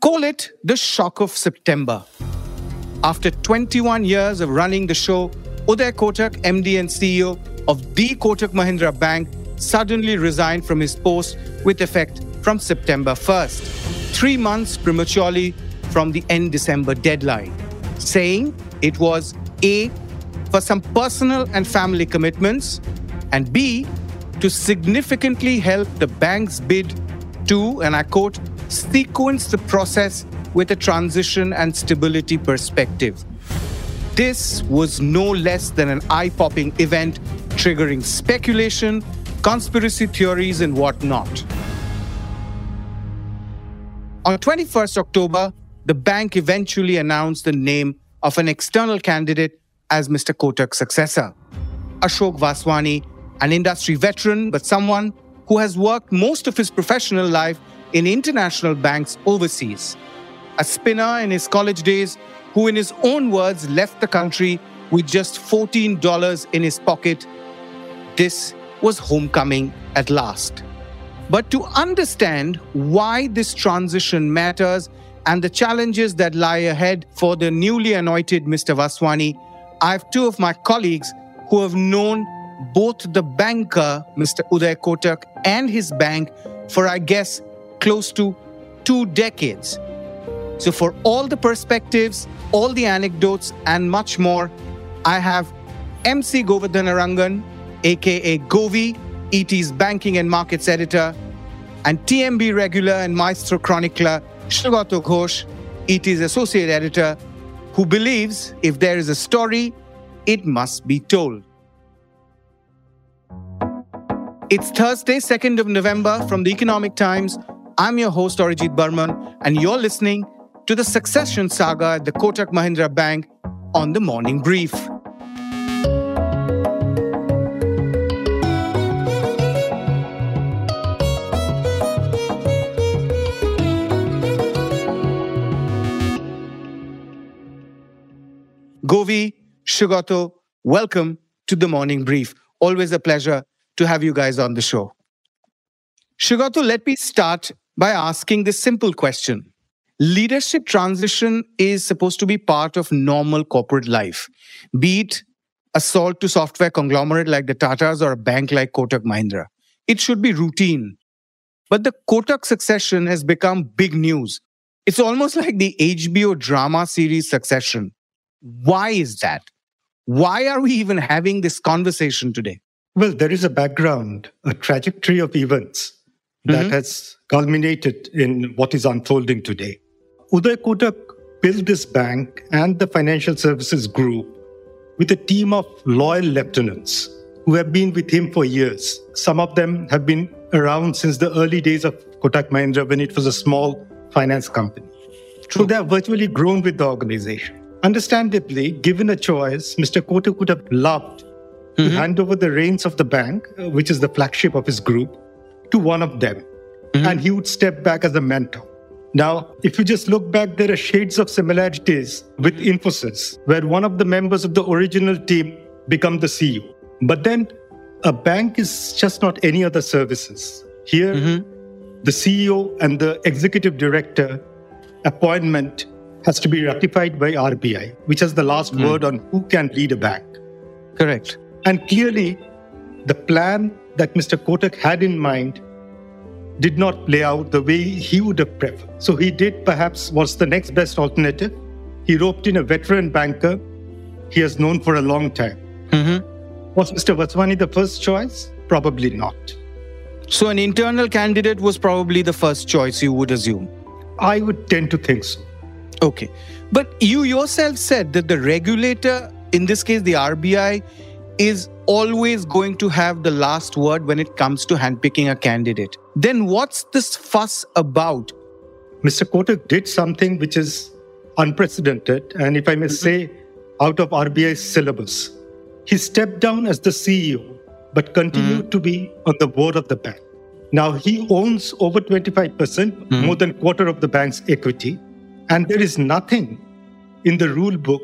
Call it the shock of September. After 21 years of running the show, Uday Kotak, MD and CEO of the Kotak Mahindra Bank, suddenly resigned from his post with effect from September 1st, three months prematurely from the end December deadline, saying it was A, for some personal and family commitments, and B, to significantly help the bank's bid to, and I quote, sequence the process with a transition and stability perspective. This was no less than an eye popping event triggering speculation, conspiracy theories, and whatnot. On 21st October, the bank eventually announced the name of an external candidate as Mr. Kotak's successor. Ashok Vaswani, an industry veteran, but someone who has worked most of his professional life in international banks overseas. A spinner in his college days who, in his own words, left the country with just $14 in his pocket. This was homecoming at last. But to understand why this transition matters and the challenges that lie ahead for the newly anointed Mr. Vaswani, I have two of my colleagues who have known both the banker, Mr. Uday Kotak, and his bank for, I guess, close to two decades. So, for all the perspectives, all the anecdotes, and much more, I have MC Govardhana Rangan, aka Govi, ET's banking and markets editor, and TMB regular and maestro chronicler Sugata Ghosh, ET's associate editor, who believes if there is a story, it must be told. It's Thursday, 2nd of November from the Economic Times. I'm your host, Arijit Barman, and you're listening to the succession saga at the Kotak Mahindra Bank on the morning brief. Govi, Sugata, welcome to the morning brief. Always a pleasure to have you guys on the show. Sugata, let me start by asking this simple question. Leadership transition is supposed to be part of normal corporate life, be it a salt to software conglomerate like the Tatas or a bank like Kotak Mahindra. It should be routine. But the Kotak succession has become big news. It's almost like the HBO drama series Succession. Why is that? Why are we even having this conversation today? Well, there is a background, a trajectory of events that mm-hmm. has culminated in what is unfolding today. Uday Kotak built this bank and the financial services group with a team of loyal lieutenants who have been with him for years. Some of them have been around since the early days of Kotak Mahindra when it was a small finance company. True. So they have virtually grown with the organization. Understandably, given a choice, Mr. Kotak would have loved mm-hmm. to hand over the reins of the bank, uh, which is the flagship of his group, to one of them. Mm-hmm. And he would step back as a mentor. Now, if you just look back, there are shades of similarities with Infosys, where one of the members of the original team become the CEO. But then a bank is just not any other services. Here, mm-hmm. the CEO and the executive director appointment has to be ratified by RBI, which has the last mm. word on who can lead a bank. Correct. And clearly, the plan that Mr. Kotak had in mind did not play out the way he would have preferred. So he did perhaps what's the next best alternative. He roped in a veteran banker he has known for a long time. Mm-hmm. Was Mr. Vaswani the first choice? Probably not. So an internal candidate was probably the first choice, you would assume? I would tend to think so. Okay. But you yourself said that the regulator, in this case the RBI, is always going to have the last word when it comes to handpicking a candidate. Then what's this fuss about? Mr. Kotak did something which is unprecedented, and if I may say, out of RBI's syllabus. He stepped down as the CEO, but continued mm-hmm. to be on the board of the bank. Now he owns over 25%, mm-hmm. more than quarter of the bank's equity, and there is nothing in the rule book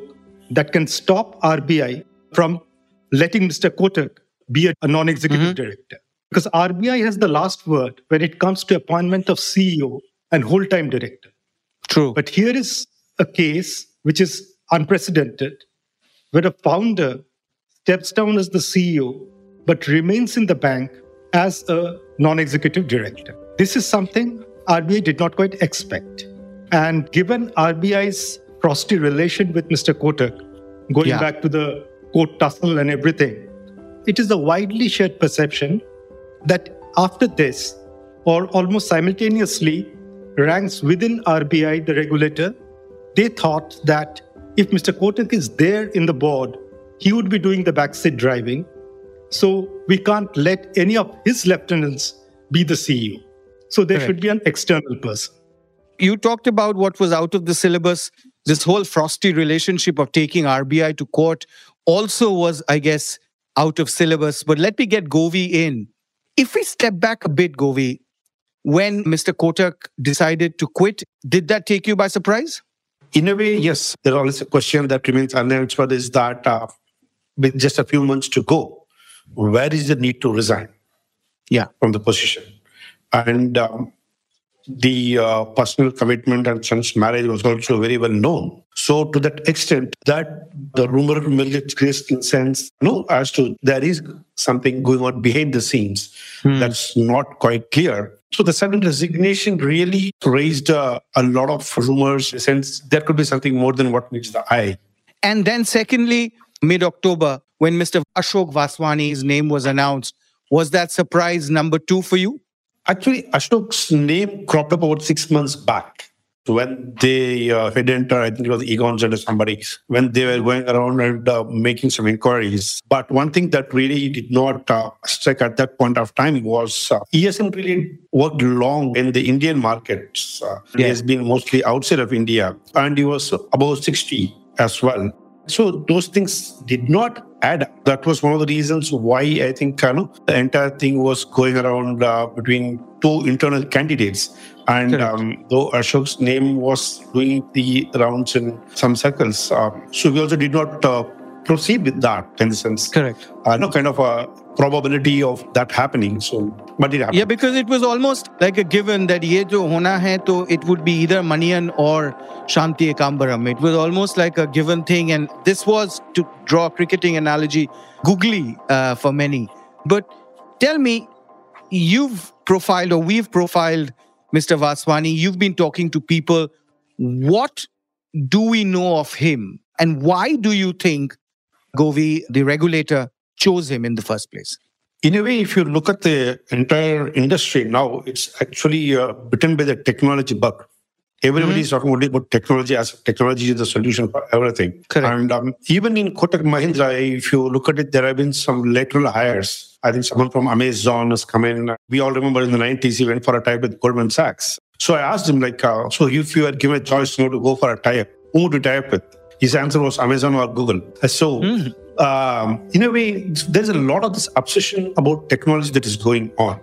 that can stop RBI from letting Mr. Kotak be a non executive mm-hmm. director. Because RBI has the last word when it comes to appointment of CEO and whole time director. True. But here is a case which is unprecedented where a founder steps down as the CEO but remains in the bank as a non executive director. This is something RBI did not quite expect. And given RBI's frosty relation with Mr. Kotak, going yeah. back to the court tussle and everything, it is a widely shared perception that after this, or almost simultaneously, ranks within RBI, the regulator, they thought that if Mr. Kotak is there in the board, he would be doing the backseat driving. So we can't let any of his lieutenants be the CEO. So there Correct. should be an external person. You talked about what was out of the syllabus. This whole frosty relationship of taking RBI to court also was, I guess, out of syllabus. But let me get Govi in. If we step back a bit, Govi, when Mr. Kotak decided to quit, did that take you by surprise? In a way, yes. There is always a question that remains unanswered is that uh, with just a few months to go, where is the need to resign yeah. from the position? And um, the uh, personal commitment and son's marriage was also very well known. So to that extent, that the rumor mill creates in sense, no, as to there is something going on behind the scenes hmm. that's not quite clear. So the sudden resignation really raised uh, a lot of rumors, since there could be something more than what meets the eye. And then secondly, mid-October, when Mr. Ashok Vaswani's name was announced, was that surprise number two for you? Actually, Ashok's name cropped up about six months back when they uh, had entered, I think it was Egon or somebody, when they were going around and uh, making some inquiries. But one thing that really did not uh, strike at that point of time was uh, hasn't really worked long in the Indian markets. Uh, yeah. He has been mostly outside of India, and he was about 60 as well. So those things did not add up. That was one of the reasons why I think you know, the entire thing was going around uh, between two internal candidates. And um, though Ashok's name was doing the rounds in some circles, uh, so we also did not uh, proceed with that in the sense. Correct. Uh, no kind of a probability of that happening. So, but it happened. Yeah, because it was almost like a given that ye jo hona hai, to it would be either Manian or Shanti Ekambaram. It was almost like a given thing. And this was, to draw a cricketing analogy, googly uh, for many. But tell me, you've profiled or we've profiled Mr. Vaswani. You've been talking to people. What do we know of him? And why do you think Govi, the regulator, chose him in the first place? In a way, if you look at the entire industry now, it's actually uh, bitten by the technology bug. Everybody mm-hmm. is talking only about technology as technology is the solution for everything. Correct. And um, even in Kotak Mahindra, if you look at it, there have been some lateral hires. I think someone from Amazon has come in. We all remember in the 90s, he went for a tie with Goldman Sachs. So I asked him, like, uh, so if you were given a choice you know, to go for a tie-up, who would you tie up with? His answer was Amazon or Google. So mm um, in a way, there's a lot of this obsession about technology that is going on.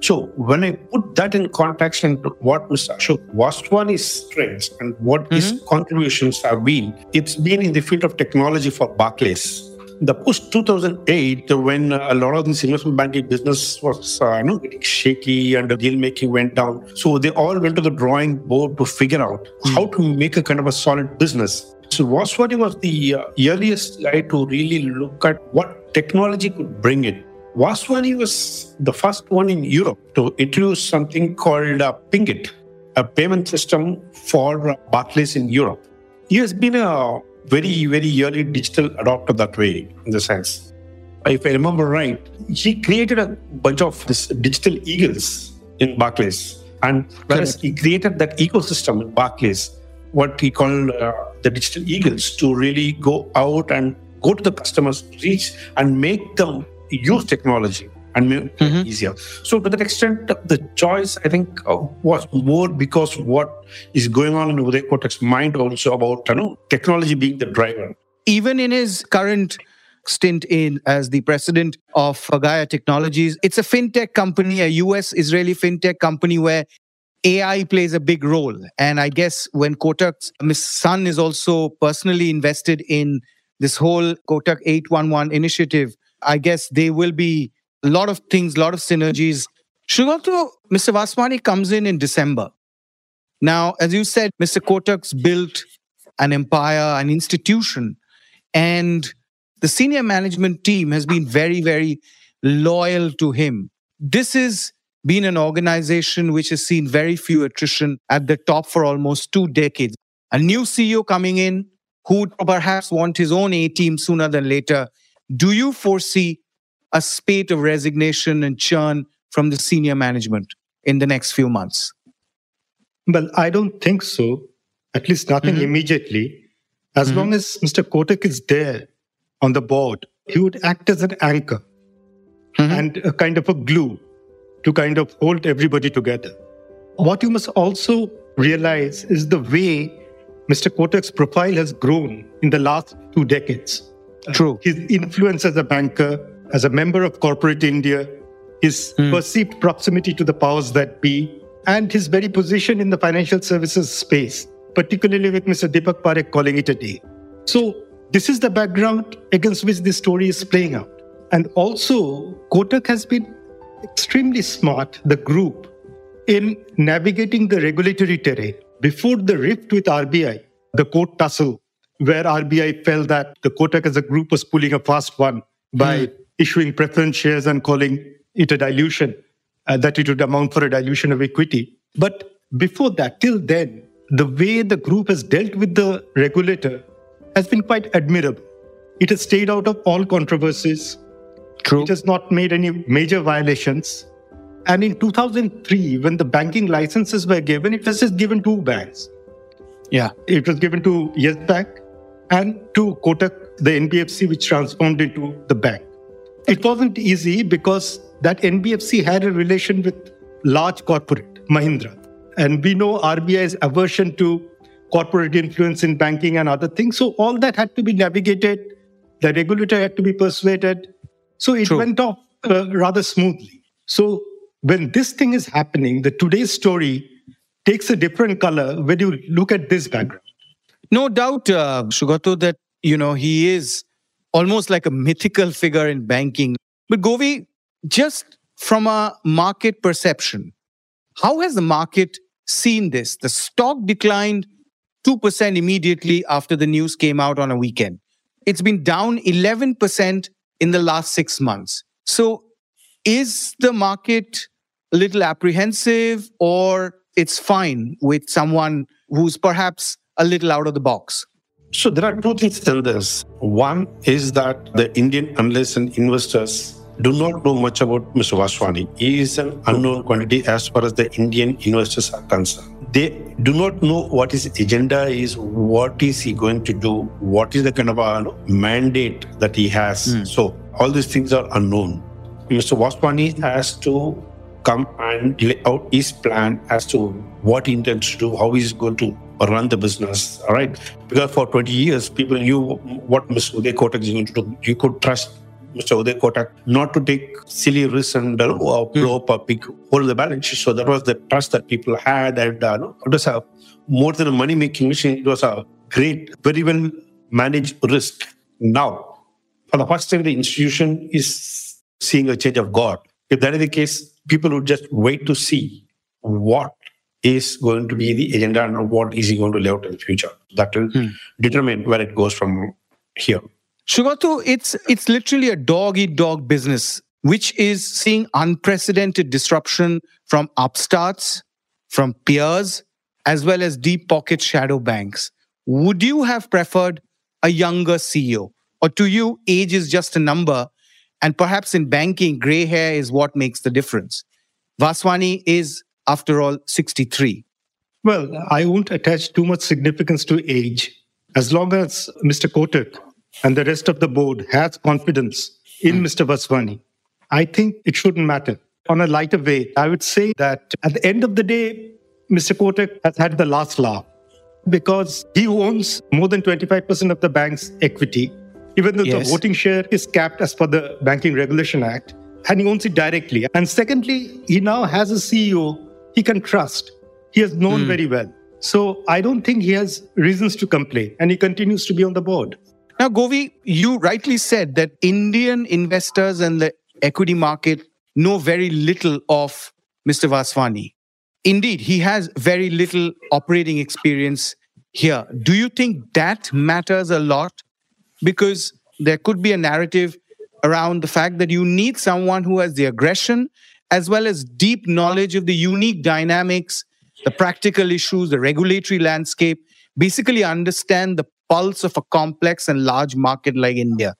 So when I put that in context and what Mr. Ashok Vaswani's strengths and what mm-hmm. his contributions have been, it's been in the field of technology for Barclays. The post 2008, when a lot of this investment banking business was uh, you know, getting shaky and the deal making went down, so they all went to the drawing board to figure out mm-hmm. how to make a kind of a solid business. So Vaswani was the uh, earliest guy to really look at what technology could bring in. Vaswani was the first one in Europe to introduce something called uh, Pingit, a payment system for uh, Barclays in Europe. He has been a very, very early digital adopter that way, in the sense. If I remember right, he created a bunch of this digital eagles in Barclays. And whereas he created that ecosystem in Barclays, what he called uh, the digital eagles to really go out and go to the customers, reach and make them use technology and make mm-hmm. it easier. So to that extent, the choice I think uh, was more because what is going on in Uday Kotak's mind also about you know technology being the driver. Even in his current stint in as the president of Pagaya Technologies, it's a fintech company, a US Israeli fintech company where AI plays a big role. And I guess when Kotak's Ms. Son is also personally invested in this whole Kotak 811 initiative, I guess there will be a lot of things, a lot of synergies. Sugata, Mr. Vaswani comes in in December. Now, as you said, Mr. Kotak's built an empire, an institution, and the senior management team has been very, very loyal to him. This has been an organization which has seen very few attrition at the top for almost two decades. A new CEO coming in who would perhaps want his own A team sooner than later. Do you foresee a spate of resignation and churn from the senior management in the next few months? Well, I don't think so, at least nothing mm-hmm. immediately. As mm-hmm. long as Mr. Kotak is there on the board, he would act as an anchor mm-hmm. and a kind of a glue to kind of hold everybody together. What you must also realize is the way Mr. Kotak's profile has grown in the last two decades. True. His influence as a banker, as a member of corporate India, his mm. perceived proximity to the powers that be, and his very position in the financial services space, particularly with Mr. Deepak Parekh calling it a day. So, this is the background against which this story is playing out. And also, Kotak has been extremely smart, the group, in navigating the regulatory terrain. Before the rift with RBI, the court tussle, where RBI felt that the Kotak as a group was pulling a fast one by mm. issuing preference shares and calling it a dilution, uh, that it would amount for a dilution of equity. But before that, till then, the way the group has dealt with the regulator has been quite admirable. It has stayed out of all controversies. True. It has not made any major violations. And in 2003, when the banking licenses were given, it was just given to banks. Yeah. It was given to Yes Bank and to Kotak, the NBFC, which transformed into the bank. It wasn't easy because that NBFC had a relation with large corporate, Mahindra. And we know RBI's aversion to corporate influence in banking and other things. So all that had to be navigated. The regulator had to be persuaded. So it True. went off uh, rather smoothly. So when this thing is happening, the today's story takes a different color when you look at this background. No doubt, uh, Sugata, that you know he is almost like a mythical figure in banking. But Govi, just from a market perception, how has the market seen this? The stock declined 2% immediately after the news came out on a weekend. It's been down 11% in the last six months. So, is the market a little apprehensive or it's fine with someone who's perhaps a little out of the box? So, there are two things in this. One is that the Indian analysts and investors do not know much about Mr. Vaswani. He is an unknown quantity as far as the Indian investors are concerned they do not know what his agenda is, what is he going to do, what is the kind of a mandate that he has. Mm. So all these things are unknown. Mr. Vaswani has to come and lay out his plan as to what he intends to do, how he's going to run the business. All right. Because for 20 years, people knew what Mr. Uday Kotak is going to do. You could trust Mr. Uday Kotak not to take silly risks and uh, blow up a big hole in the balance sheet. So that was the trust that people had. And uh, it was a, more than a money making machine, it was a great, very well managed risk. Now, for the first time, the institution is seeing a change of God. If that is the case, people would just wait to see what is going to be the agenda and what is he going to lay out in the future. That will hmm. determine where it goes from here. Sugata, it's it's literally a dog eat dog business, which is seeing unprecedented disruption from upstarts, from peers, as well as deep pocket shadow banks. Would you have preferred a younger CEO? Or to you, age is just a number, and perhaps in banking, gray hair is what makes the difference. Vaswani is, after all, 63. Well, I won't attach too much significance to age. As long as Mr. Kotak and the rest of the board has confidence in Mr. Hmm. Vaswani, I think it shouldn't matter. On a lighter way, I would say that at the end of the day, Mr. Kotak has had the last laugh because he owns more than 25% of the bank's equity, even though yes. the voting share is capped as per the Banking Regulation Act, and he owns it directly. And secondly, he now has a CEO he can trust. He has known mm. very well. So I don't think he has reasons to complain, and he continues to be on the board. Now, Govi, you rightly said that Indian investors and the equity market know very little of Mr. Vaswani. Indeed, he has very little operating experience here. Do you think that matters a lot? Because there could be a narrative around the fact that you need someone who has the aggression as well as deep knowledge of the unique dynamics, the practical issues, the regulatory landscape, basically understand the pulse of a complex and large market like India.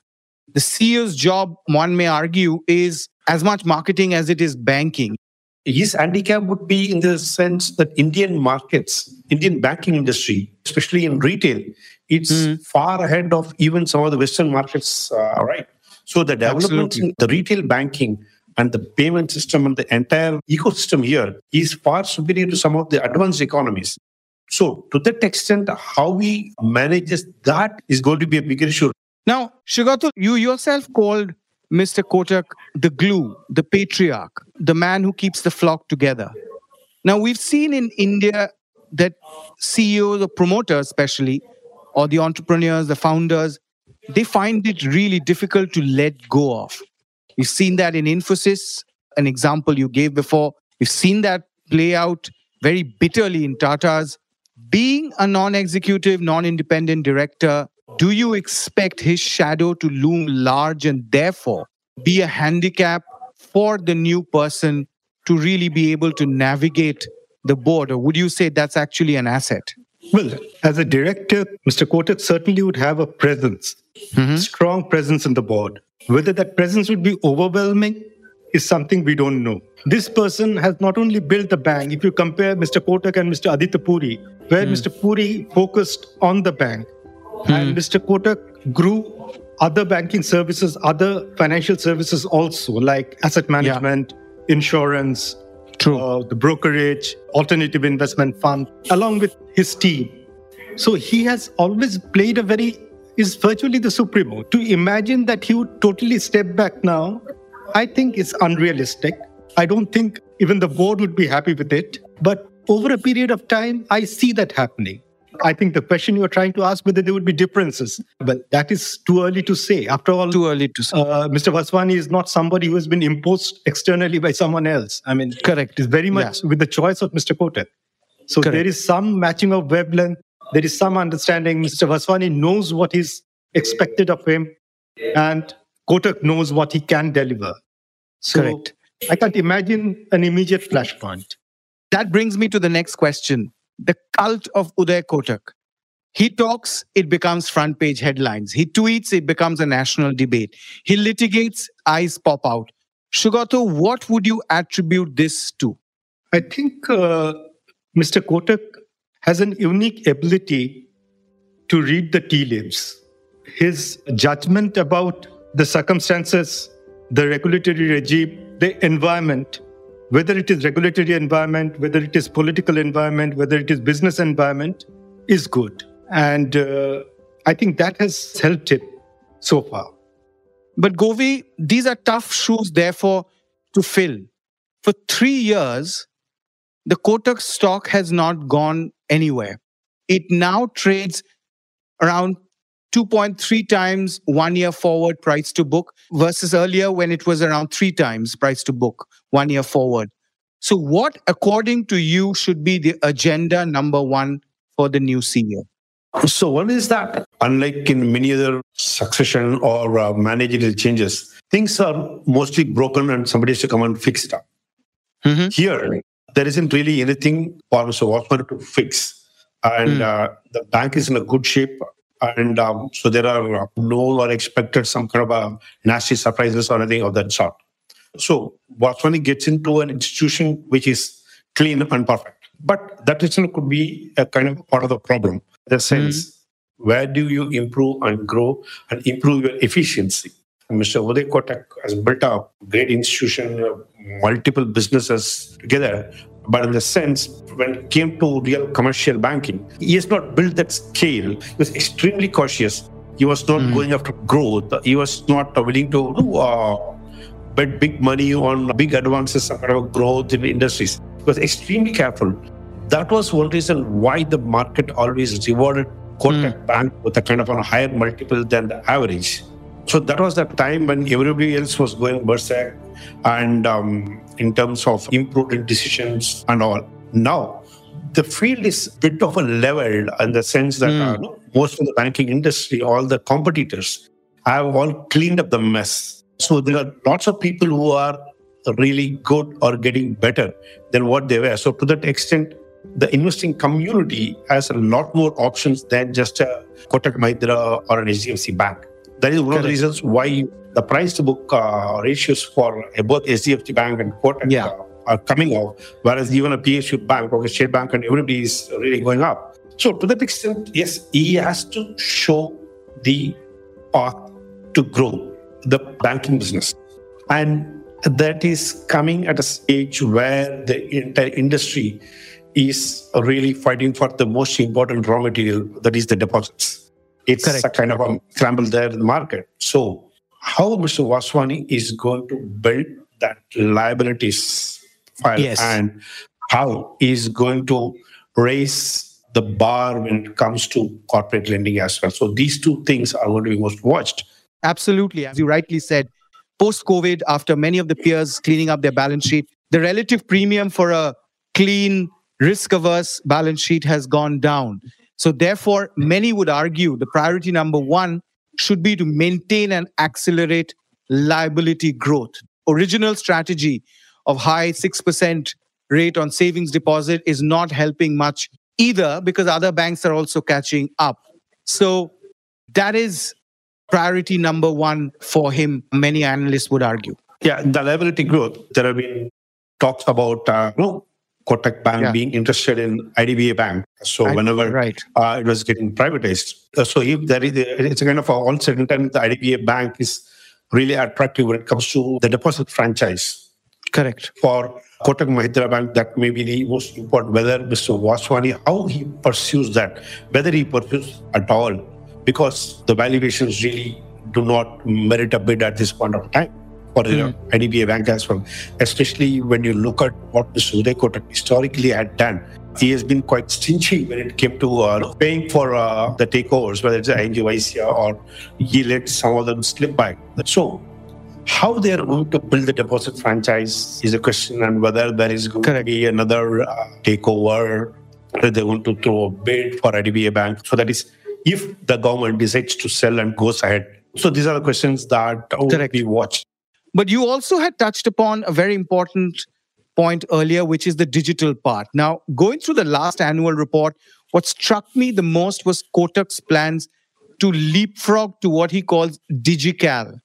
The CEO's job, one may argue, is as much marketing as it is banking. His handicap would be in the sense that Indian markets, Indian banking industry, especially in retail, it's mm. far ahead of even some of the Western markets, uh, right? So the development in the retail banking and the payment system and the entire ecosystem here is far superior to some of the advanced economies. So, to that extent, how we manage that is going to be a bigger issue. Now, Sugata, you yourself called Mr. Kotak the glue, the patriarch, the man who keeps the flock together. Now, we've seen in India that CEOs or promoters, especially, or the entrepreneurs, the founders, they find it really difficult to let go of. We've seen that in Infosys, an example you gave before. We've seen that play out very bitterly in Tata's being a non executive, non independent director, do you expect his shadow to loom large and therefore be a handicap for the new person to really be able to navigate the board? Or would you say that's actually an asset? Well, as a director, Mr. Kotak certainly would have a presence, mm-hmm. strong presence in the board. Whether that presence would be overwhelming is something we don't know. This person has not only built the bank, if you compare Mr. Kotak and Mr. Aditya Puri, where mm. Mr. Puri focused on the bank mm. and Mr. Kotak grew other banking services, other financial services also, like asset management, yeah. insurance, True. Uh, the brokerage, alternative investment fund, along with his team. So he has always played a very, is virtually the supremo. To imagine that he would totally step back now I think it's unrealistic. I don't think even the board would be happy with it. But over a period of time, I see that happening. I think the question you're trying to ask whether there would be differences, but that is too early to say. After all, too early to say. Uh, Mr. Vaswani is not somebody who has been imposed externally by someone else. I mean, correct. It's very much yeah. with the choice of Mr. Kotak. So correct. there is some matching of wavelength. There is some understanding. Mr. Vaswani knows what is expected of him, and Kotak knows what he can deliver. So Correct. I can't imagine an immediate flashpoint. That brings me to the next question the cult of Uday Kotak. He talks, it becomes front page headlines. He tweets, it becomes a national debate. He litigates, eyes pop out. Sugata, what would you attribute this to? I think uh, Mr. Kotak has an unique ability to read the tea leaves. His judgment about the circumstances, the regulatory regime, the environment, whether it is regulatory environment, whether it is political environment, whether it is business environment, is good. And uh, I think that has helped him so far. But Govi, these are tough shoes, therefore, to fill. For three years, the Kotak stock has not gone anywhere. It now trades around 2.3 times one year forward price to book versus earlier when it was around three times price to book one year forward. So, what, according to you, should be the agenda number one for the new CEO? So, one is that, unlike in many other succession or uh, managerial changes, things are mostly broken and somebody has to come and fix it up. Mm-hmm. Here, there isn't really anything for Mr. Watson to fix. And mm. uh, the bank is in a good shape and um, so there are uh, no or expected some kind of a nasty surprises or anything of that sort. So Vaswani gets into an institution which is clean and perfect. But that itself could be a kind of part of the problem. In the sense, mm-hmm. where do you improve and grow and improve your efficiency? Mr. Uday Kotak has built a great institution, uh, multiple businesses together, but in the sense, when it came to real commercial banking, he has not built that scale. He was extremely cautious. He was not mm. going after growth. He was not willing to uh, bet big money on big advances of growth in industries. He was extremely careful. That was one reason why the market always rewarded Kotak mm. Bank with a kind of a higher multiple than the average. So that was the time when everybody else was going berserk and um, in terms of imprudent decisions and all. Now, the field is a bit of a level in the sense that mm. uh, most of the banking industry, all the competitors, have all cleaned up the mess. So there are lots of people who are really good or getting better than what they were. So to that extent, the investing community has a lot more options than just a Kotak Mahindra or an HDFC bank. That is one Correct. of the reasons why the price to book uh, ratios for both HDFC Bank and Kotak yeah. uh, are coming out, whereas even a PSU bank or a state bank and everybody is really going up. So to that extent, yes, he has to show the path to grow the banking business. And that is coming at a stage where the entire industry is really fighting for the most important raw material, that is the deposits. It's Correct. a kind of a scramble there in the market. So, how Mr. Vaswani is going to build that liabilities file yes. and how is going to raise the bar when it comes to corporate lending as well. So, these two things are going to be most watched. Absolutely. As you rightly said, post COVID, after many of the peers cleaning up their balance sheet, the relative premium for a clean, risk averse balance sheet has gone down. So, therefore, many would argue the priority number one should be to maintain and accelerate liability growth. Original strategy of high 6% rate on savings deposit is not helping much either because other banks are also catching up. So, that is priority number one for him, many analysts would argue. Yeah, the liability growth. There have been talks about uh, Kotak Bank yeah. being interested in IDBI Bank. So I, whenever right. uh, it was getting privatized, uh, so if there is, it's a kind of all certain time the IDBI Bank is really attractive when it comes to the deposit franchise. Correct. For Kotak Mahindra Bank, that may be the most important. Whether Mr. Vaswani, how he pursues that, whether he pursues at all, because the valuations really do not merit a bid at this point of time for mm. IDBI Bank as well. Especially when you look at what Mr. Uday Kotak historically had done. He has been quite stingy when it came to uh, paying for uh, the takeovers, whether it's ING Vysya or he let some of them slip by. So, how they are going to build the deposit franchise is a question, and whether there is going Correct. to be another uh, takeover, whether they're going to throw a bid for IDBI Bank. So, that is if the government decides to sell and goes ahead. So, these are the questions that will be watched. But you also had touched upon a very important point earlier, which is the digital part. Now, going through the last annual report, what struck me the most was Kotak's plans to leapfrog to what he calls digital,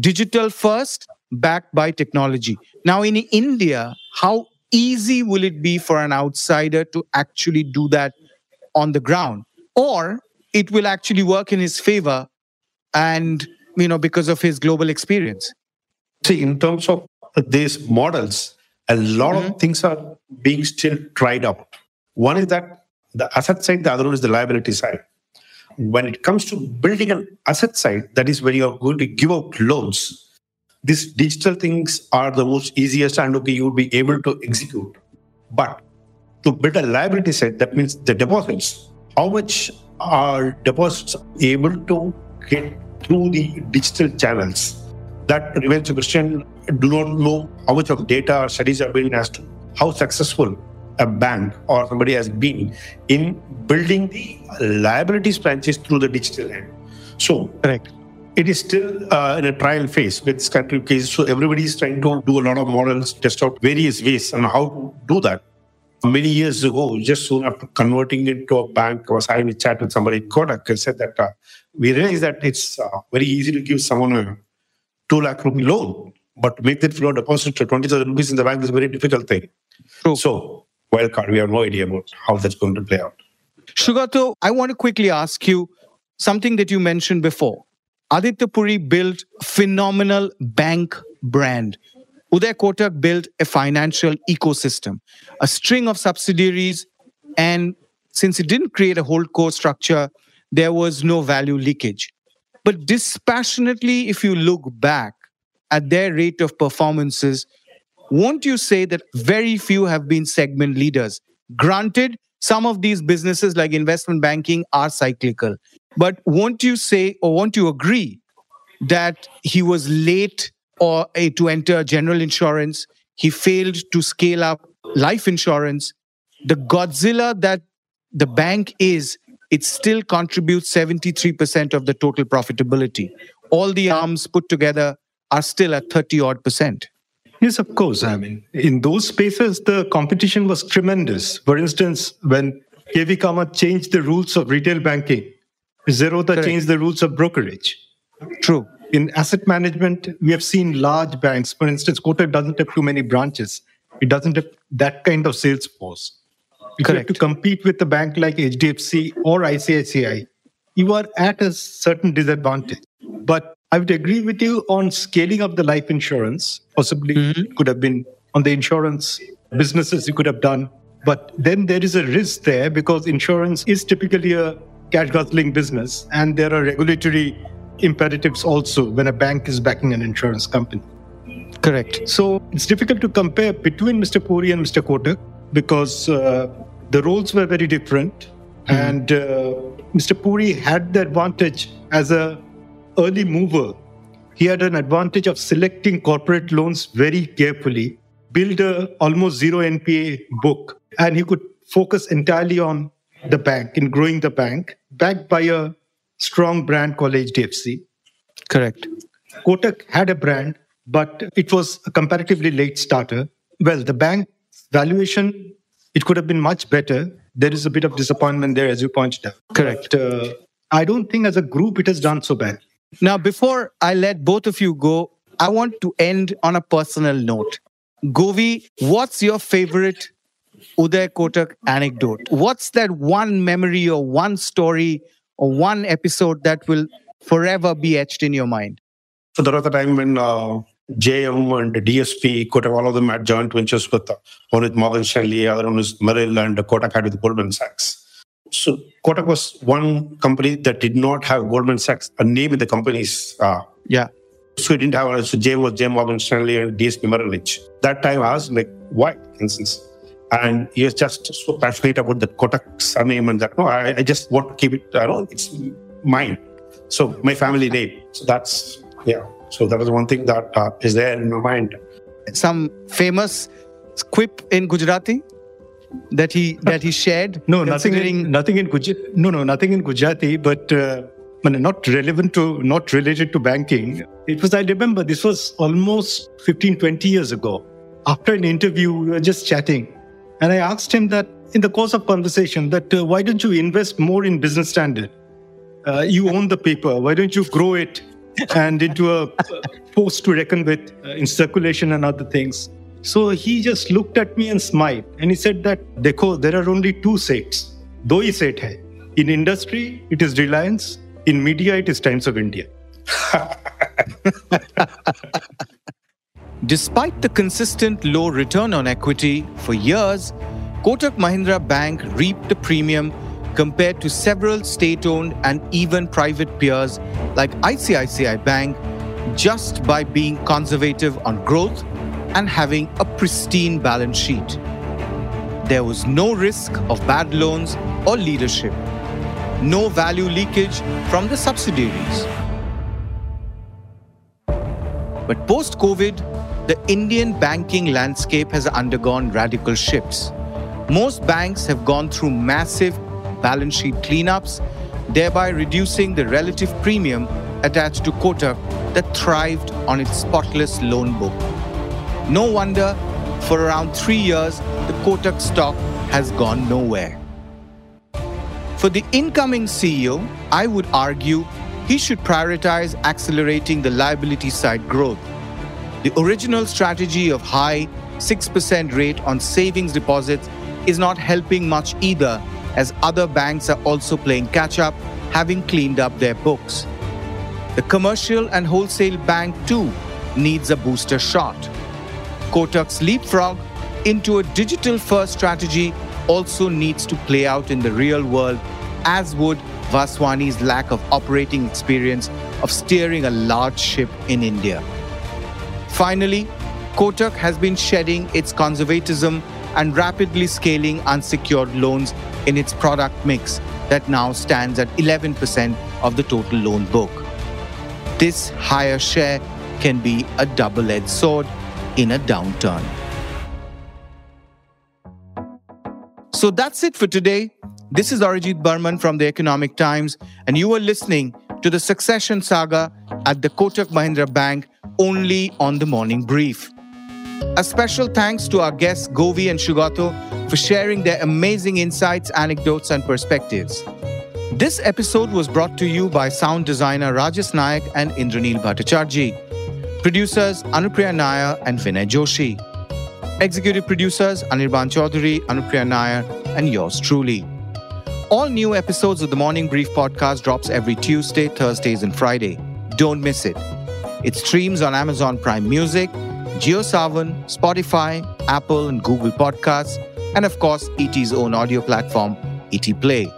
digital first, backed by technology. Now, in India, how easy will it be for an outsider to actually do that on the ground? Or it will actually work in his favor and, you know, because of his global experience? See, in terms of these models, a lot mm-hmm. of things are being still tried out. One is that the asset side, the other one is the liability side. When it comes to building an asset side, that is when you are going to give out loans. These digital things are the most easiest and okay, you would be able to execute. But to build a liability side, that means the deposits. How much are deposits able to get through the digital channels? That remains a question. Do not know how much of data or studies are being as to how successful a bank or somebody has been in building the liabilities branches through the digital end. So, correct. It is still uh, in a trial phase with this of cases. So everybody is trying to do a lot of models, test out various ways on how to do that. Many years ago, just soon after converting into a bank, I was having a chat with somebody in Kotak and said that uh, we realized that it's uh, very easy to give someone a 2 lakh rupee loan. But to make that flow deposit to 20,000 rupees in the bank is a very difficult thing. True. So, wild card, we have no idea about how that's going to play out. Sugata, I want to quickly ask you something that you mentioned before. Aditya Puri built phenomenal bank brand. Uday Kotak built a financial ecosystem, a string of subsidiaries, and since it didn't create a whole core structure, there was no value leakage. But dispassionately, if you look back at their rate of performances, won't you say that very few have been segment leaders? Granted, some of these businesses like investment banking are cyclical. But won't you say or won't you agree that he was late or uh, to enter general insurance? He failed to scale up life insurance. The Godzilla that the bank is, it still contributes 73% of the total profitability. All the arms put together are still at 30 odd percent. Yes, of course. I mean, in those spaces, the competition was tremendous. For instance, when KV Kamath changed the rules of retail banking, Zerodha Correct. changed the rules of brokerage. True. In asset management, we have seen large banks. For instance, Kotak doesn't have too many branches. It doesn't have that kind of sales force. If Correct. you have to compete with a bank like HDFC or ICICI, you are at a certain disadvantage. But I would agree with you on scaling up the life insurance. Possibly mm-hmm. could have been on the insurance businesses you could have done. But then there is a risk there because insurance is typically a cash guzzling business and there are regulatory imperatives also when a bank is backing an insurance company. Correct. So it's difficult to compare between Mr. Puri and Mr. Kotak because uh, the roles were very different. Mm-hmm. And uh, Mr. Puri had the advantage as a early mover, he had an advantage of selecting corporate loans very carefully, build a almost zero NPA book, and he could focus entirely on the bank, in growing the bank, backed by a strong brand called HDFC. Correct. Kotak had a brand, but it was a comparatively late starter. Well, the bank valuation, it could have been much better. There is a bit of disappointment there, as you pointed out. Correct. Uh, I don't think as a group it has done so bad. Now, before I let both of you go, I want to end on a personal note. Govi, what's your favorite Uday Kotak anecdote? What's that one memory or one story or one episode that will forever be etched in your mind? So there was a time when uh, JM and DSP, Kotak, all of them had joint ventures with uh, one with Morgan Stanley, other one is Merrill, and Kotak had with Goldman Sachs. So Kotak was one company that did not have Goldman Sachs a name in the company's. Uh, yeah. So it didn't have. So J was J Morgan Stanley and DSP Merrill Lynch. That time I was like, why? Instance. And he was just so passionate about the Kotak surname and that. No, I, I just want to keep it. I don't. It's mine. So my family name. So that's yeah. So that was one thing that uh, is there in my mind. Some famous quip in Gujarati that he that he shared? No, nothing in nothing in Gujarati. No, no, nothing in Gujarati, but uh, not relevant to not related to banking. It was I remember this was almost 15, 20 years ago. After an interview, we were just chatting, and I asked him that in the course of conversation that uh, why don't you invest more in business standard? Uh, you own the paper. Why don't you grow it and into a force to reckon with uh, in circulation and other things. So he just looked at me and smiled and he said that Dekho, there are only two sets. Do hi set hai. In industry, it is Reliance. In media, it is Times of India. Despite the consistent low return on equity for years, Kotak Mahindra Bank reaped a premium compared to several state owned and even private peers like ICICI Bank just by being conservative on growth and having a pristine balance sheet. There was no risk of bad loans or leadership, no value leakage from the subsidiaries. But post COVID, the Indian banking landscape has undergone radical shifts. Most banks have gone through massive balance sheet cleanups, thereby reducing the relative premium attached to Kotak that thrived on its spotless loan book. No wonder for around three years, the Kotak stock has gone nowhere. For the incoming CEO, I would argue he should prioritize accelerating the liability side growth. The original strategy of high 6% rate on savings deposits is not helping much either, as other banks are also playing catch up, having cleaned up their books. The commercial and wholesale bank, too, needs a booster shot. Kotak's leapfrog into a digital first strategy also needs to play out in the real world, as would Vaswani's lack of operating experience of steering a large ship in India. Finally, Kotak has been shedding its conservatism and rapidly scaling unsecured loans in its product mix that now stands at 11% of the total loan book. This higher share can be a double edged sword in a downturn. So that's it for today. This is Arijit Barman from the Economic Times, and you are listening to the succession saga at the Kotak Mahindra Bank only on the morning brief. A special thanks to our guests Govi and Sugata for sharing their amazing insights, anecdotes, and perspectives. This episode was brought to you by sound designer Rajas Nayak and Indranil Bhattacharjee. Producers Anupriya Nair and Vinay Joshi. Executive producers Anirban Chaudhary, Anupriya Nair, and yours truly. All new episodes of the Morning Brief podcast drops every Tuesday, Thursdays, and Friday. Don't miss it. It streams on Amazon Prime Music, JioSaavn, Spotify, Apple, and Google Podcasts, and of course, ET's own audio platform, ET Play.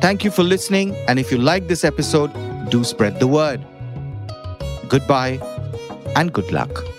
Thank you for listening, and if you like this episode, do spread the word. Goodbye and good luck.